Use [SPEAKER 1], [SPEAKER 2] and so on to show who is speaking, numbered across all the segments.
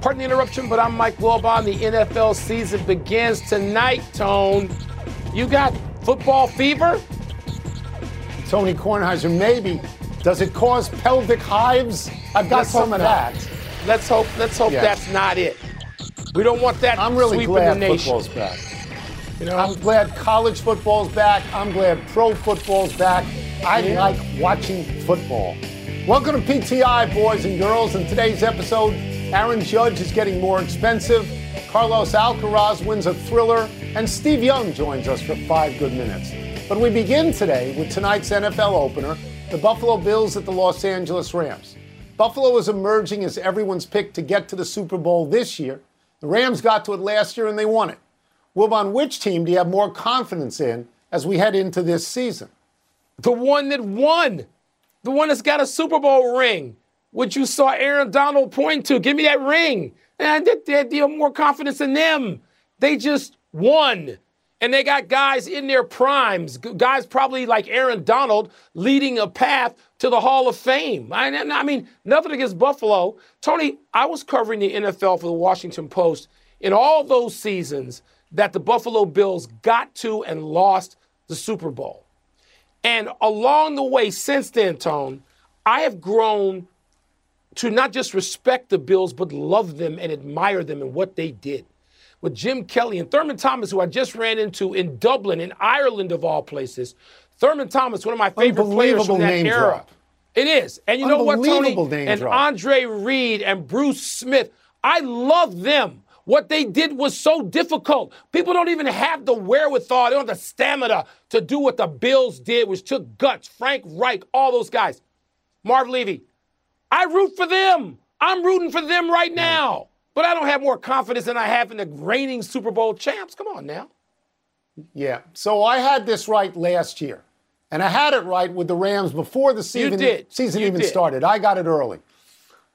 [SPEAKER 1] Pardon the interruption, but I'm Mike Wilbon. The NFL season begins tonight, Tone. You got football fever?
[SPEAKER 2] Tony Kornheiser, maybe. Does it cause pelvic hives? I've got
[SPEAKER 1] Let's
[SPEAKER 2] some of
[SPEAKER 1] not.
[SPEAKER 2] that.
[SPEAKER 1] Let's hope. Let's hope
[SPEAKER 2] Yeah.
[SPEAKER 1] that's not it. We don't want that
[SPEAKER 2] I'm really
[SPEAKER 1] sweeping
[SPEAKER 2] glad
[SPEAKER 1] the nation.
[SPEAKER 2] football's back.
[SPEAKER 1] You know,
[SPEAKER 2] I'm glad college football's back. I'm glad pro football's back. I
[SPEAKER 1] Yeah.
[SPEAKER 2] like watching football. Welcome to PTI, boys and girls. In today's episode, Aaron Judge is getting more expensive. Carlos Alcaraz wins a thriller, and Steve Young joins us for five good minutes. But we begin today with tonight's NFL opener the Buffalo Bills at the Los Angeles Rams. Buffalo is emerging as everyone's pick to get to the Super Bowl this year. The Rams got to it last year and they won it. Wilbon, which team do you have more confidence in as we head into this season?
[SPEAKER 1] the one that won, the one that's got a Super Bowl ring, which you saw Aaron Donald point to. Give me that ring. And they, they have more confidence in them. They just won. And they got guys in their primes, guys probably like Aaron Donald leading a path to the Hall of Fame. I, I mean, nothing against Buffalo. Tony, I was covering the NFL for the Washington Post in all those seasons that the Buffalo Bills got to and lost the Super Bowl. And along the way since then, Tone, I have grown to not just respect the Bills, but love them and admire them and what they did. With Jim Kelly and Thurman Thomas, who I just ran into in Dublin, in Ireland of all places. Thurman Thomas, one of my favorite players from that era.
[SPEAKER 2] drop.
[SPEAKER 1] It is. And you know what, Tony? And
[SPEAKER 2] drop.
[SPEAKER 1] Andre Reed and Bruce Smith, I love them. What they did was so difficult. People don't even have the wherewithal, they don't have the stamina to do what the Bills did, which took guts. Frank Reich, all those guys. Marv Levy, I root for them. I'm rooting for them right now. But I don't have more confidence than I have in the reigning Super Bowl champs. Come on now.
[SPEAKER 2] Yeah. So I had this right last year. And I had it right with the Rams before the season, season
[SPEAKER 1] You
[SPEAKER 2] even
[SPEAKER 1] did.
[SPEAKER 2] started. I got it early.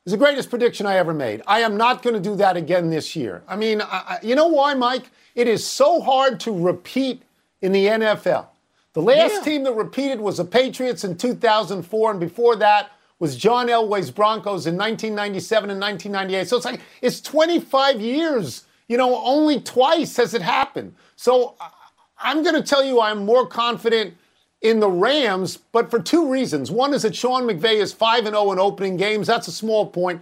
[SPEAKER 2] It's the greatest prediction I ever made. I am not going to do that again this year. I mean, I- you know why, Mike? It is so hard to repeat in the NFL. The last
[SPEAKER 1] Yeah.
[SPEAKER 2] team that repeated was the Patriots in 2004, and before that was John Elway's Broncos in 1997 and 1998. So it's like it's 25 years. You know, only twice has it happened. So I'm going to tell you I'm more confident in the Rams, but for two reasons. One is that Sean McVay is 5 and 0 in opening games. That's a small point.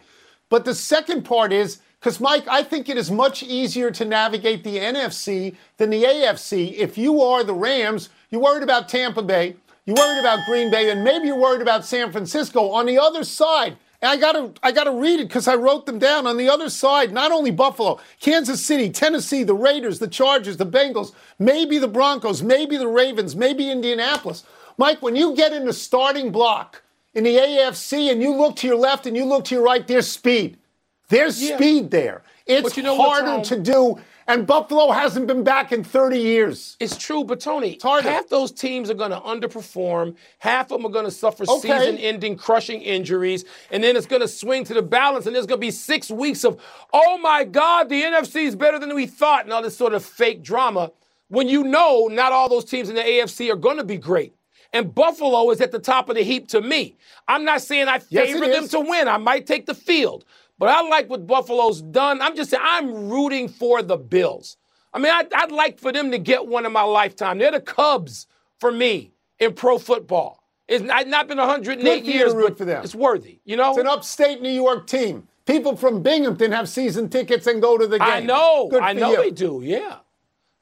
[SPEAKER 2] But the second part is because, Mike, I think it is much easier to navigate the NFC than the AFC. If you are the Rams, you're worried about Tampa Bay, you're worried about Green Bay, and maybe you're worried about San Francisco. On the other side, and I gotta, I gotta read it because I wrote them down. On the other side, not only Buffalo, Kansas City, Tennessee, the Raiders, the Chargers, the Bengals, maybe the Broncos, maybe the Ravens, maybe Indianapolis. Mike, when you get in the starting block in the AFC and you look to your left and you look to your right, there's speed. There's
[SPEAKER 1] Yeah.
[SPEAKER 2] speed there. It's
[SPEAKER 1] you know
[SPEAKER 2] harder to do, and Buffalo hasn't been back in 30 years.
[SPEAKER 1] It's true, but Tony, half those teams are going to underperform. Half of them are going to suffer
[SPEAKER 2] Okay.
[SPEAKER 1] season-ending, crushing injuries, and then it's going to swing to the balance. And there's going to be six weeks of, oh my God, the NFC is better than we thought, and all this sort of fake drama. When you know not all those teams in the AFC are going to be great. And Buffalo is at the top of the heap to me. I'm not saying I
[SPEAKER 2] Yes,
[SPEAKER 1] favor them
[SPEAKER 2] is.
[SPEAKER 1] to win. I might take the field. But I like what Buffalo's done. I'm just saying I'm rooting for the Bills. I mean, I'd, I'd like for them to get one in my lifetime. They're the Cubs for me in pro football. It's not, not been 108
[SPEAKER 2] Good for you to
[SPEAKER 1] years,
[SPEAKER 2] root
[SPEAKER 1] but
[SPEAKER 2] for them.
[SPEAKER 1] it's worthy. You know,
[SPEAKER 2] It's an upstate New York team. People from Binghamton have season tickets and go to the game.
[SPEAKER 1] I know.
[SPEAKER 2] Good
[SPEAKER 1] I know
[SPEAKER 2] you.
[SPEAKER 1] they do. Yeah.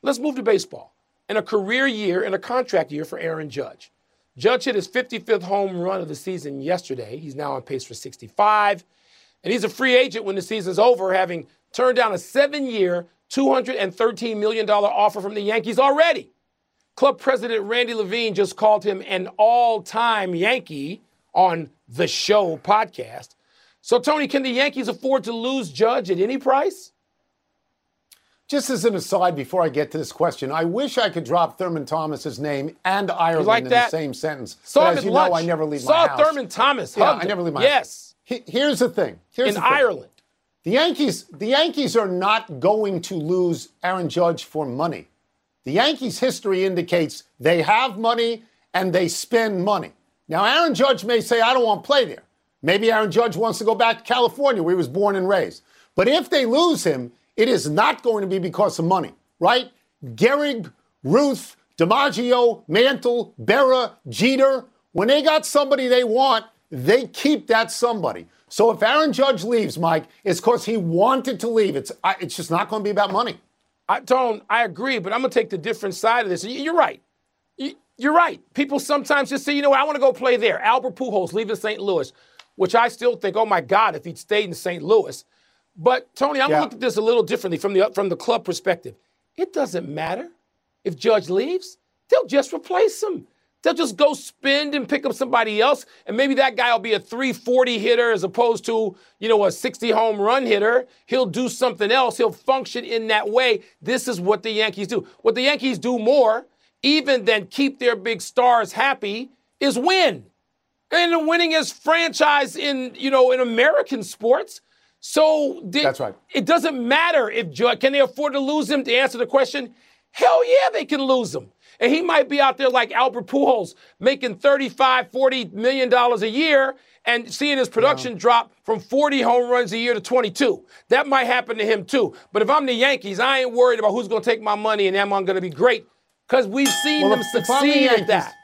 [SPEAKER 1] Let's move to baseball. In a career year and a contract year for Aaron Judge. Judge hit his 55th home run of the season yesterday. He's now on pace for 65. And he's a free agent when the season's over, having turned down a seven year, $213 million offer from the Yankees already. Club president Randy Levine just called him an all time Yankee on the show podcast. So, Tony, can the Yankees afford to lose Judge at any price?
[SPEAKER 2] Just as an aside, before I get to this question, I wish I could drop Thurman Thomas's name and Ireland
[SPEAKER 1] like
[SPEAKER 2] in the same sentence.
[SPEAKER 1] Saw
[SPEAKER 2] but as you
[SPEAKER 1] lunch.
[SPEAKER 2] know, I never leave
[SPEAKER 1] Saw
[SPEAKER 2] my house.
[SPEAKER 1] Thurman Thomas.
[SPEAKER 2] Yeah, I never leave my
[SPEAKER 1] yes.
[SPEAKER 2] house. He- Here's the thing. Here's
[SPEAKER 1] in
[SPEAKER 2] the thing.
[SPEAKER 1] Ireland.
[SPEAKER 2] The Yankees, the Yankees are not going to lose Aaron Judge for money. The Yankees' history indicates they have money and they spend money. Now, Aaron Judge may say, I don't want to play there. Maybe Aaron Judge wants to go back to California where he was born and raised. But if they lose him, it is not going to be because of money, right? Gehrig, Ruth, DiMaggio, Mantle, Berra, Jeter, when they got somebody they want, they keep that somebody. So if Aaron Judge leaves, Mike, it's because he wanted to leave. It's, I- it's just not going to be about money.
[SPEAKER 1] I don't. I agree, but I'm gonna take the different side of this. You're right. You're right. People sometimes just say, you know what, I want to go play there. Albert Pujols leaving St. Louis, which I still think, oh my God, if he'd stayed in St. Louis. But Tony, I'm
[SPEAKER 2] Yeah.
[SPEAKER 1] gonna look at this a little differently from the from the club perspective. It doesn't matter if Judge leaves; they'll just replace him. They'll just go spend and pick up somebody else, and maybe that guy will be a 340 hitter as opposed to, you know, a 60 home run hitter. He'll do something else. He'll function in that way. This is what the Yankees do. What the Yankees do more, even than keep their big stars happy, is win. And the winningest franchise in, you know, in American sports. So the-
[SPEAKER 2] That's right.
[SPEAKER 1] It doesn't matter if can they afford to lose him to answer the question. Hell yeah, they can lose him. And he might be out there like Albert Pujols making 35, 40 million dollars a year and seeing his production drop from 40 home runs a year to 22. That might happen to him too. But if I'm the Yankees, I ain't worried about who's going to take my money and am I going to be great because we've seen
[SPEAKER 2] Well,
[SPEAKER 1] them
[SPEAKER 2] if- if the
[SPEAKER 1] succeed at that.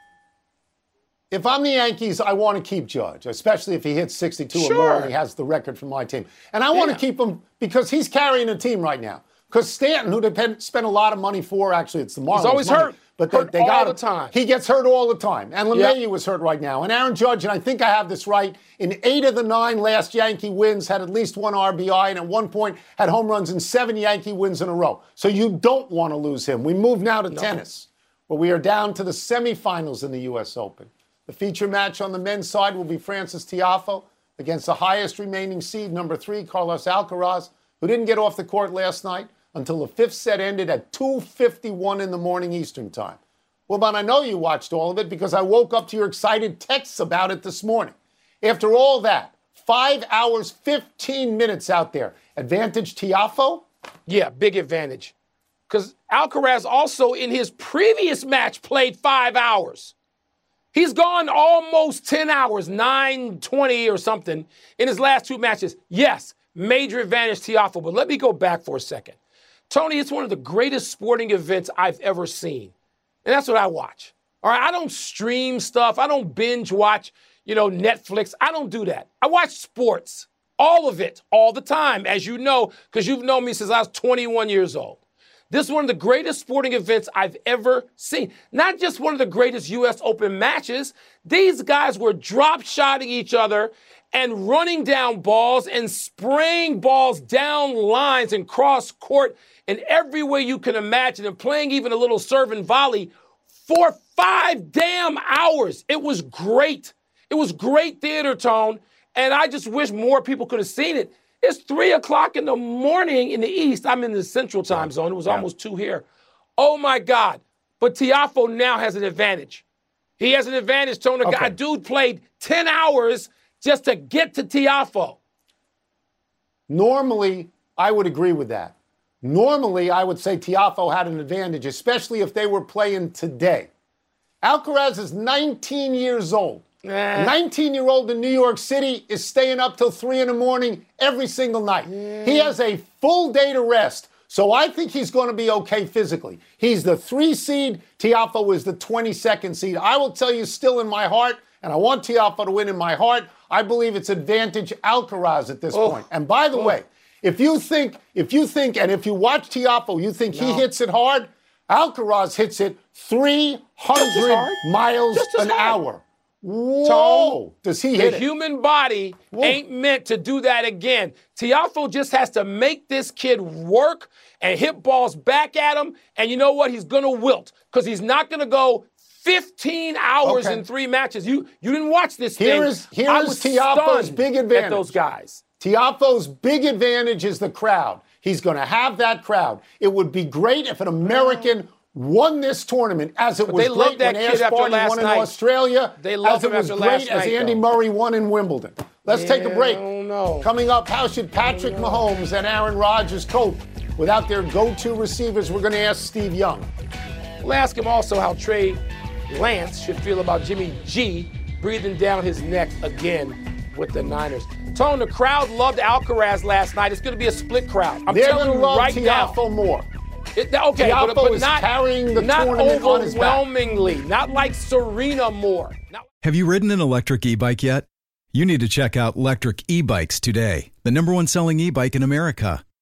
[SPEAKER 2] If I'm the Yankees, I want to keep Judge, especially if he hits 62 or more and he has the record from my team. And I want to keep him because he's carrying a team right now. Because Stanton, who they spent a lot of money for, actually, it's the Marlins.
[SPEAKER 1] He's always
[SPEAKER 2] money,
[SPEAKER 1] hurt.
[SPEAKER 2] But they, they
[SPEAKER 1] all
[SPEAKER 2] got
[SPEAKER 1] the time.
[SPEAKER 2] He gets hurt all the time. And
[SPEAKER 1] Yeah.
[SPEAKER 2] LeMahieu was hurt right now. And Aaron Judge, and I think I have this right, in eight of the nine last Yankee wins, had at least one RBI, and at one point had home runs in seven Yankee wins in a row. So you don't want to lose him. We move now to tennis, where we are down to the semifinals in the U.S. Open. The feature match on the men's side will be Frances Tiafoe against the highest remaining seed, number three, Carlos Alcaraz, who didn't get off the court last night until the fifth set ended at 2:51 in the morning Eastern Time. Well, but I know you watched all of it because I woke up to your excited texts about it this morning. After all that, five hours, 15 minutes out there. Advantage Tiafoe?
[SPEAKER 1] Yeah, big advantage. Because Alcaraz also in his previous match played five hours. He's gone almost 10 hours, 920 or something in his last two matches. Yes, major advantage Tiafoe, but let me go back for a second. Tony, it's one of the greatest sporting events I've ever seen. And that's what I watch. All right, I don't stream stuff. I don't binge watch, you know, Netflix. I don't do that. I watch sports, all of it, all the time, as you know, because you've known me since I was 21 years old. This is one of the greatest sporting events I've ever seen. Not just one of the greatest U.S. Open matches. These guys were drop shotting each other and running down balls and spraying balls down lines and cross court and every way you can imagine and playing even a little serve and volley for five damn hours. It was great. It was great theater tone. And I just wish more people could have seen it. It's three o'clock in the morning in the East. I'm in the Central time zone. It was almost two here. Oh my God. But Tiafoe now has an advantage. He has an advantage, Tony.
[SPEAKER 2] Okay.
[SPEAKER 1] A dude played 10 hours just to get to Tiafoe.
[SPEAKER 2] Normally, I would agree with that. Normally, I would say Tiafoe had an advantage, especially if they were playing today. Alcaraz is 19 years old.
[SPEAKER 1] Eh.
[SPEAKER 2] Nah. 19 year old in New York City is staying up till 3 in the morning every single night. He has a full day to rest. So I think he's going to be okay physically. He's the three seed. Tiafoe is the 22nd seed. I will tell you still in my heart, and I want Tiafoe to win in my heart, I believe it's advantage Alcaraz at this
[SPEAKER 1] Oh.
[SPEAKER 2] point. And by the oh. way, if you think, if you think, and if you watch Tiafoe, you think he hits it hard, Alcaraz hits it 300
[SPEAKER 1] hard.
[SPEAKER 2] miles an
[SPEAKER 1] hard.
[SPEAKER 2] hour. Whoa! Does he hit
[SPEAKER 1] The
[SPEAKER 2] it?
[SPEAKER 1] human body ain't meant to do that again. Tiafoe just has to make this kid work and hit balls back at him. And you know what? He's to wilt because he's not to go 15 hours
[SPEAKER 2] Okay.
[SPEAKER 1] in three matches. You you didn't watch this
[SPEAKER 2] Here
[SPEAKER 1] thing.
[SPEAKER 2] is- here
[SPEAKER 1] I
[SPEAKER 2] is
[SPEAKER 1] stunned
[SPEAKER 2] big
[SPEAKER 1] At
[SPEAKER 2] advantage.
[SPEAKER 1] those guys.
[SPEAKER 2] Tiafoe's big advantage is the crowd. He's going to have that crowd. It would be great if an American won this tournament, as it was
[SPEAKER 1] they
[SPEAKER 2] great when Ash Barty won
[SPEAKER 1] night.
[SPEAKER 2] in Australia.
[SPEAKER 1] They loved
[SPEAKER 2] as it was great as
[SPEAKER 1] night,
[SPEAKER 2] Andy
[SPEAKER 1] though.
[SPEAKER 2] Murray won in Wimbledon. Let's take a break.
[SPEAKER 1] I don't know.
[SPEAKER 2] Coming up, how should Patrick Mahomes and Aaron Rodgers cope without their go-to receivers? We're going to ask Steve Young.
[SPEAKER 1] We'll ask him also how Trey Lance should feel about Jimmy G breathing down his neck again with the Niners. Tone, the crowd loved Alcaraz last night. It's going to be a split crowd. I'm
[SPEAKER 2] They're
[SPEAKER 1] telling you
[SPEAKER 2] love
[SPEAKER 1] right now.
[SPEAKER 2] Tiafoe more.
[SPEAKER 1] It- okay, but,
[SPEAKER 2] Tiafoe
[SPEAKER 1] but
[SPEAKER 2] is
[SPEAKER 1] not
[SPEAKER 2] carrying the
[SPEAKER 1] not
[SPEAKER 2] tournament on his back.
[SPEAKER 1] overwhelmingly, not like Serena Moore. Not-
[SPEAKER 3] Have you ridden an electric e bike yet? You need to check out Lectric E Bikes today, the number one selling e bike in America.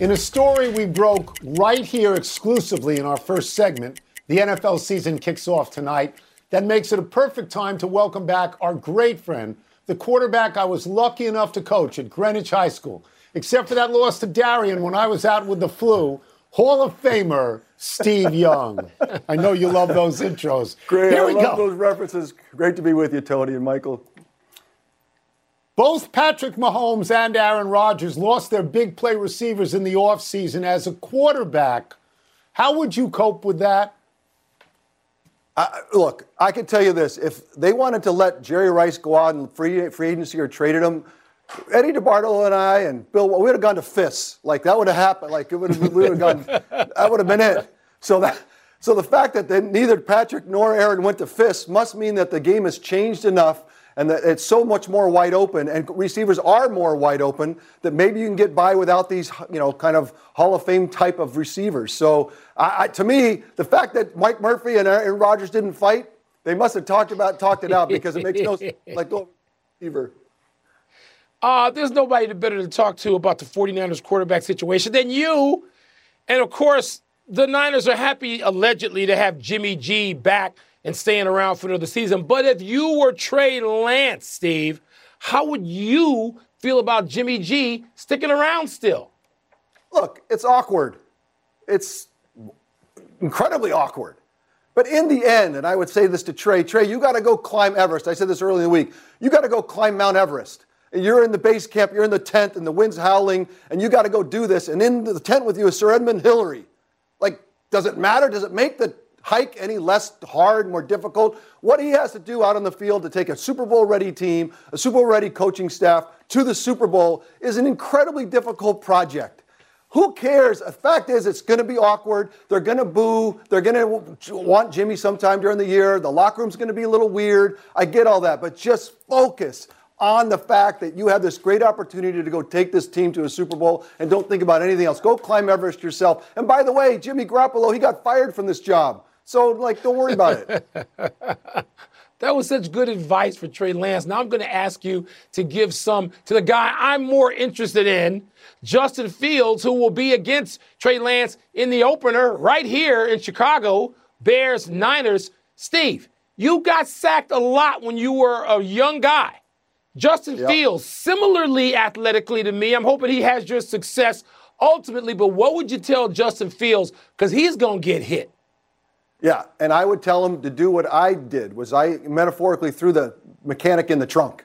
[SPEAKER 2] In a story we broke right here exclusively in our first segment, the NFL season kicks off tonight. That makes it a perfect time to welcome back our great friend, the quarterback I was lucky enough to coach at Greenwich High School. Except for that loss to Darien when I was out with the flu, Hall of Famer Steve Young. I know you love those intros.
[SPEAKER 4] Great.
[SPEAKER 2] Here
[SPEAKER 4] I love
[SPEAKER 2] go.
[SPEAKER 4] those references. Great to be with you, Tony and Michael.
[SPEAKER 2] Both Patrick Mahomes and Aaron Rodgers lost their big play receivers in the offseason as a quarterback. How would you cope with that?
[SPEAKER 4] I, look, I can tell you this: if they wanted to let Jerry Rice go out in free free agency or traded him, Eddie DeBartolo and I and Bill, we would have gone to fists. Like that would have happened. Like it would have, we would have gone. That would have been it. So that. So the fact that neither Patrick nor Aaron went to fists must mean that the game has changed enough and that it's so much more wide open and receivers are more wide open that maybe you can get by without these, you know, kind of Hall of Fame type of receivers. So I, I, to me, the fact that Mike Murphy and Aaron Rodgers didn't fight, they must have talked about talked it out because it makes no sense. Like go receiver.
[SPEAKER 1] Uh, there's nobody better to talk to about the 49ers quarterback situation than you. And of course, the Niners are happy, allegedly, to have Jimmy G back and staying around for another season. But if you were Trey Lance, Steve, how would you feel about Jimmy G sticking around still?
[SPEAKER 4] Look, it's awkward. It's incredibly awkward. But in the end, and I would say this to Trey, Trey, you got to go climb Everest. I said this earlier in the week. You got to go climb Mount Everest. And you're in the base camp, you're in the tent, and the wind's howling, and you got to go do this. And in the tent with you is Sir Edmund Hillary. Like, does it matter? Does it make the hike any less hard, more difficult? What he has to do out on the field to take a Super Bowl ready team, a Super Bowl ready coaching staff to the Super Bowl is an incredibly difficult project. Who cares? The fact is, it's going to be awkward. They're going to boo. They're going to want Jimmy sometime during the year. The locker room's going to be a little weird. I get all that, but just focus on the fact that you have this great opportunity to go take this team to a Super Bowl and don't think about anything else. Go climb Everest yourself. And by the way, Jimmy Garoppolo, he got fired from this job. So, like, don't worry about it.
[SPEAKER 1] That was such good advice for Trey Lance. Now I'm going to ask you to give some to the guy I'm more interested in, Justin Fields, who will be against Trey Lance in the opener right here in Chicago, Bears, Niners. Steve, you got sacked a lot when you were a young guy. Justin yep. Fields, similarly athletically to me, I'm hoping he has your success ultimately, but what would you tell Justin Fields? Because he's going to get hit.
[SPEAKER 4] Yeah, and I would tell him to do what I did. Was I metaphorically threw the mechanic in the trunk,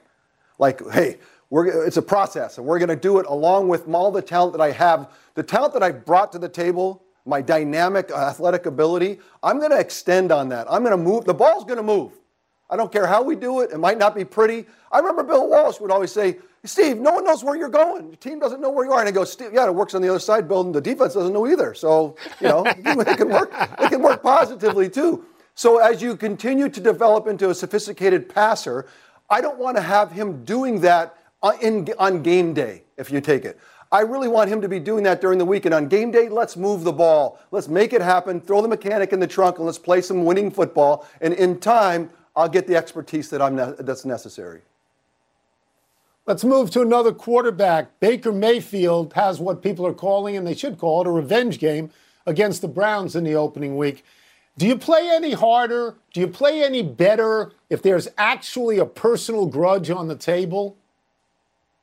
[SPEAKER 4] like, hey, we're, it's a process, and we're going to do it along with all the talent that I have, the talent that I brought to the table, my dynamic uh, athletic ability. I'm going to extend on that. I'm going to move. The ball's going to move. I don't care how we do it. It might not be pretty. I remember Bill Walsh would always say, Steve, no one knows where you're going. The team doesn't know where you are. And I go, Steve, yeah, it works on the other side. Building the defense doesn't know either. So, you know, it can work. It can work positively too. So as you continue to develop into a sophisticated passer, I don't want to have him doing that in, on game day, if you take it. I really want him to be doing that during the week. And on game day, let's move the ball. Let's make it happen. Throw the mechanic in the trunk and let's play some winning football. And in time, I'll get the expertise that I'm ne- that's necessary.
[SPEAKER 2] Let's move to another quarterback. Baker Mayfield has what people are calling, and they should call it, a revenge game against the Browns in the opening week. Do you play any harder? Do you play any better if there's actually a personal grudge on the table?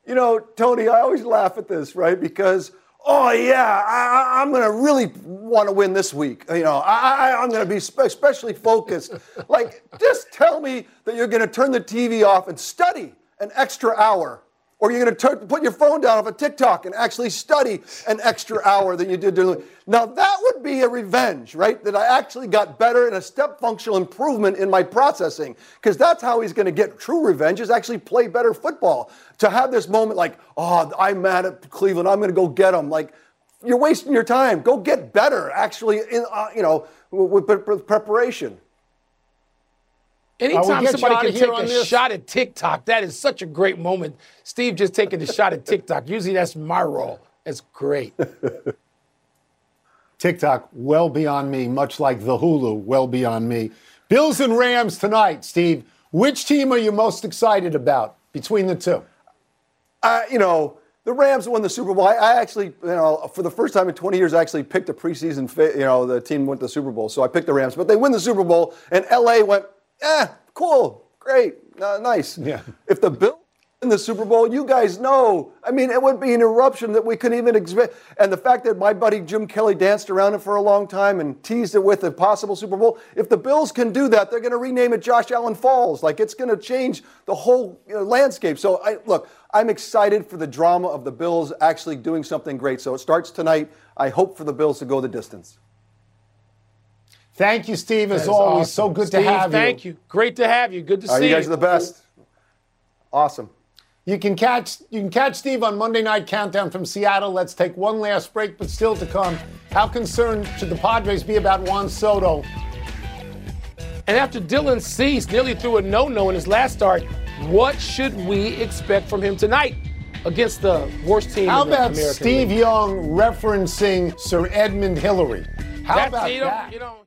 [SPEAKER 4] You know, Tony, I always laugh at this, right? Because oh yeah, I, am going to really want to win this week. You know, I, am going to be especially focused. like, just tell me that you're going to turn the TV off and study an extra hour. Or you're going to put your phone down off a TikTok and actually study an extra hour than you did during. Now that would be a revenge, right? That I actually got better and a step functional improvement in my processing, because that's how he's going to get true revenge. Is actually play better football. To have this moment like, oh, I'm mad at Cleveland, I'm going to go get them. Like, you're wasting your time. Go get better. Actually, in, uh, you know, with, with preparation.
[SPEAKER 1] Anytime somebody can take a this. shot at TikTok, that is such a great moment. Steve just taking a shot at TikTok. Usually that's my role. That's great.
[SPEAKER 2] TikTok, well beyond me, much like the Hulu, well beyond me. Bills and Rams tonight, Steve. Which team are you most excited about between the two?
[SPEAKER 4] Uh, you know, the Rams won the Super Bowl. I, I, actually, you know, for the first time in 20 years, I actually picked a preseason, you know, the team went to the Super Bowl. So I picked the Rams. But they win the Super Bowl, and LA went, eh, cool, great, uh, nice.
[SPEAKER 2] Yeah.
[SPEAKER 4] If the Bills in the Super Bowl, you guys know. I mean, it would be an eruption that we couldn't even expect. And the fact that my buddy Jim Kelly danced around it for a long time and teased it with a possible Super Bowl. If the Bills can do that, they're going to rename it Josh Allen Falls. Like it's going to change the whole you know, landscape. So I look, I'm excited for the drama of the Bills actually doing something great. So it starts tonight. I hope for the Bills to go the distance.
[SPEAKER 2] Thank you, Steve, as always. Awesome. So good
[SPEAKER 1] Steve,
[SPEAKER 2] to have
[SPEAKER 1] you. Thank you. Great to have you. Good to see
[SPEAKER 4] you. You guys are the best. Awesome.
[SPEAKER 2] You can catch you can catch Steve on Monday Night Countdown from Seattle. Let's take one last break, but still to come. How concerned should the Padres be about Juan Soto?
[SPEAKER 1] And after Dylan Cease nearly threw a no-no in his last start, what should we expect from him tonight against the worst team?
[SPEAKER 2] How
[SPEAKER 1] about
[SPEAKER 2] American Steve League? Young referencing Sir Edmund Hillary? How
[SPEAKER 1] That's,
[SPEAKER 2] about
[SPEAKER 1] you know, that? You know,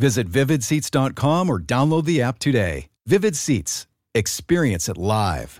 [SPEAKER 3] Visit vividseats.com or download the app today. Vivid Seats. Experience it live.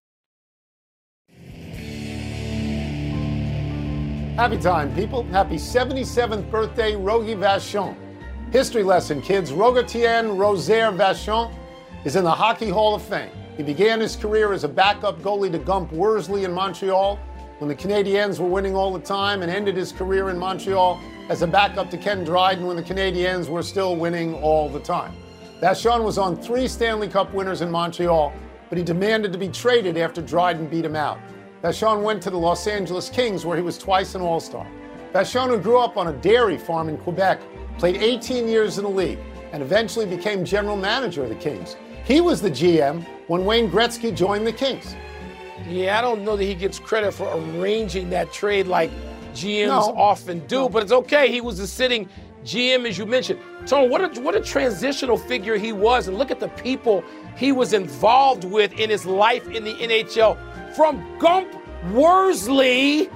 [SPEAKER 2] Happy time, people. Happy 77th birthday, Rogie Vachon. History lesson, kids. Rogatien Rosaire Vachon is in the Hockey Hall of Fame. He began his career as a backup goalie to Gump Worsley in Montreal when the Canadiens were winning all the time and ended his career in Montreal as a backup to Ken Dryden when the Canadiens were still winning all the time. Vachon was on three Stanley Cup winners in Montreal, but he demanded to be traded after Dryden beat him out. Vachon went to the Los Angeles Kings, where he was twice an All Star. Vachon, who grew up on a dairy farm in Quebec, played 18 years in the league and eventually became general manager of the Kings. He was the GM when Wayne Gretzky joined the Kings.
[SPEAKER 1] Yeah, I don't know that he gets credit for arranging that trade like GMs
[SPEAKER 2] No.
[SPEAKER 1] often do, but it's okay. He was a sitting GM, as you mentioned. Tone, what a, what a transitional figure he was. And look at the people he was involved with in his life in the NHL. From Gump Worsley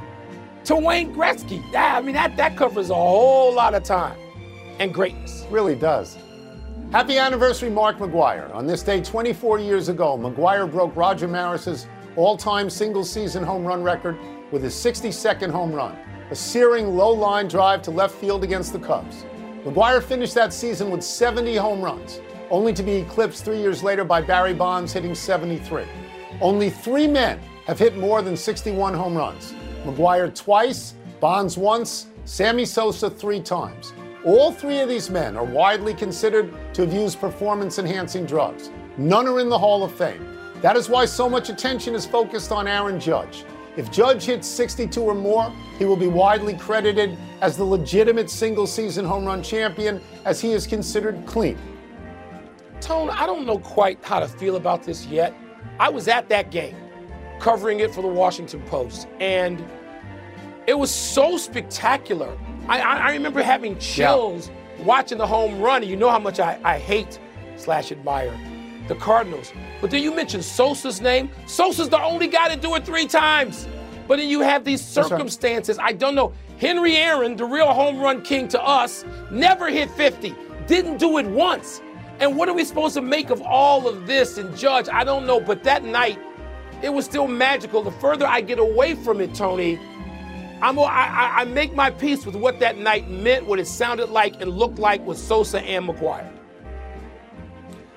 [SPEAKER 1] to Wayne Gretzky. That, I mean, that, that covers a whole lot of time and greatness.
[SPEAKER 2] Really does. Happy anniversary, Mark McGwire. On this day 24 years ago, McGwire broke Roger Maris's all time single season home run record with his 62nd home run, a searing low line drive to left field against the Cubs. McGwire finished that season with 70 home runs, only to be eclipsed three years later by Barry Bonds hitting 73. Only three men have hit more than 61 home runs McGwire twice, Bonds once, Sammy Sosa three times. All three of these men are widely considered to have used performance enhancing drugs. None are in the Hall of Fame. That is why so much attention is focused on Aaron Judge. If Judge hits 62 or more, he will be widely credited as the legitimate single season home run champion, as he is considered clean.
[SPEAKER 1] Tone, I don't know quite how to feel about this yet. I was at that game, covering it for the Washington Post, and it was so spectacular. I, I, I remember having chills watching the home run, and you know how much I, I hate slash admire the Cardinals. But then you mentioned Sosa's name. Sosa's the only guy to do it three times. But then you have these circumstances. I don't know. Henry Aaron, the real home run king to us, never hit 50. Didn't do it once. And what are we supposed to make of all of this and judge? I don't know. But that night, it was still magical. The further I get away from it, Tony, I'm, I, I- make my peace with what that night meant, what it sounded like and looked like with Sosa and McGwire.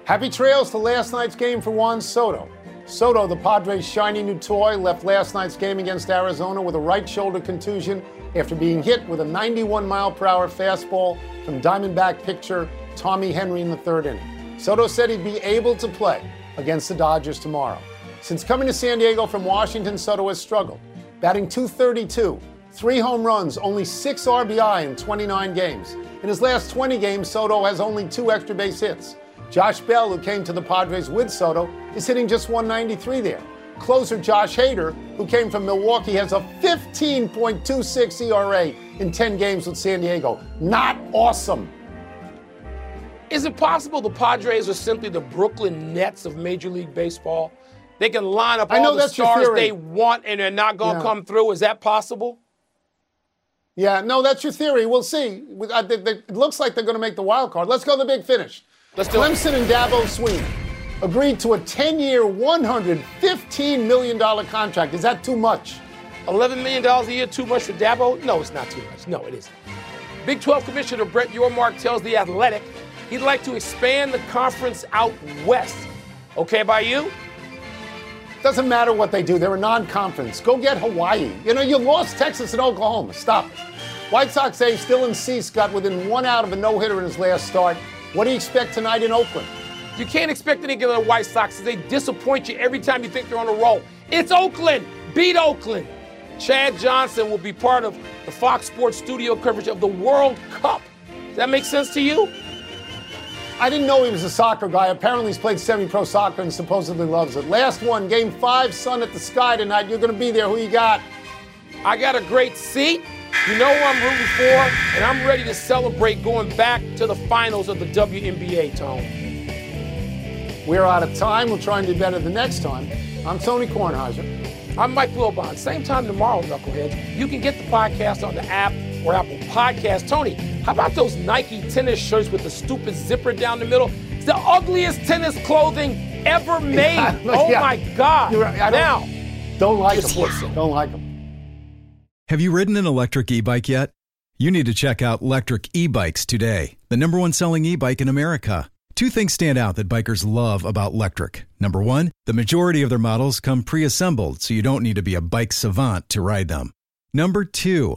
[SPEAKER 2] Happy trails to last night's game for Juan Soto. Soto, the Padres' shiny new toy, left last night's game against Arizona with a right shoulder contusion after being hit with a 91 mile per hour fastball from Diamondback pitcher Tommy Henry in the third inning. Soto said he'd be able to play against the Dodgers tomorrow. Since coming to San Diego from Washington, Soto has struggled. Batting 232, three home runs, only six RBI in 29 games. In his last 20 games, Soto has only two extra base hits. Josh Bell, who came to the Padres with Soto, is hitting just 193 there. Closer Josh Hader, who came from Milwaukee, has a 15.26 ERA in 10 games with San Diego. Not awesome.
[SPEAKER 1] Is it possible the Padres are simply the Brooklyn Nets of Major League Baseball? They can line up
[SPEAKER 2] I know
[SPEAKER 1] all the stars they want and they're not going to
[SPEAKER 2] Yeah.
[SPEAKER 1] come through. Is that possible?
[SPEAKER 2] Yeah, no, that's your theory. We'll see. Uh, It looks like they're going to make the wild card. Let's go to the big finish.
[SPEAKER 1] Let's do it.
[SPEAKER 2] Clemson and Dabo Swinney agreed to a 10-year, $115 million contract. Is that too much?
[SPEAKER 1] $11 million a year too much for Dabo? No, it's not too much. No, it isn't. Big 12 Commissioner Brett Yormark tells The Athletic he'd like to expand the conference out west. Okay by you?
[SPEAKER 2] Doesn't matter what they do. They're a non-conference. Go get Hawaii. You know, you lost Texas and Oklahoma. Stop it. White Sox ace Dylan Cease got within one out of a no-hitter in his last start. What do you expect tonight in Oakland?
[SPEAKER 1] You can't expect anything of the White Sox. They disappoint you every time you think they're on a roll. It's Oakland. Beat Oakland. Chad Johnson will be part of the Fox Sports studio coverage of the World Cup. Does that make sense to you?
[SPEAKER 2] I didn't know he was a soccer guy. Apparently, he's played semi-pro soccer and supposedly loves it. Last one, Game Five, Sun at the Sky tonight. You're going to be there. Who you got?
[SPEAKER 1] I got a great seat. You know who I'm rooting for, and I'm ready to celebrate going back to the finals of the WNBA, Tone.
[SPEAKER 2] We're out of time. We'll try and do better the next time. I'm Tony Kornheiser.
[SPEAKER 1] I'm Mike Wilbon. Same time tomorrow, Knuckleheads. You can get the podcast on the app or Apple Podcast. Tony, how about those Nike tennis shirts with the stupid zipper down the middle? It's the ugliest tennis clothing ever made. oh
[SPEAKER 2] Yeah.
[SPEAKER 1] my God.
[SPEAKER 2] Right. I don't-
[SPEAKER 1] now,
[SPEAKER 2] Don't like
[SPEAKER 1] Just
[SPEAKER 2] him.
[SPEAKER 1] listen.
[SPEAKER 2] Don't like them.
[SPEAKER 3] Have you ridden an electric e bike yet? You need to check out Lectric E Bikes today, the number one selling e bike in America. Two things stand out that bikers love about Lectric. Number one, the majority of their models come pre assembled, so you don't need to be a bike savant to ride them. Number two,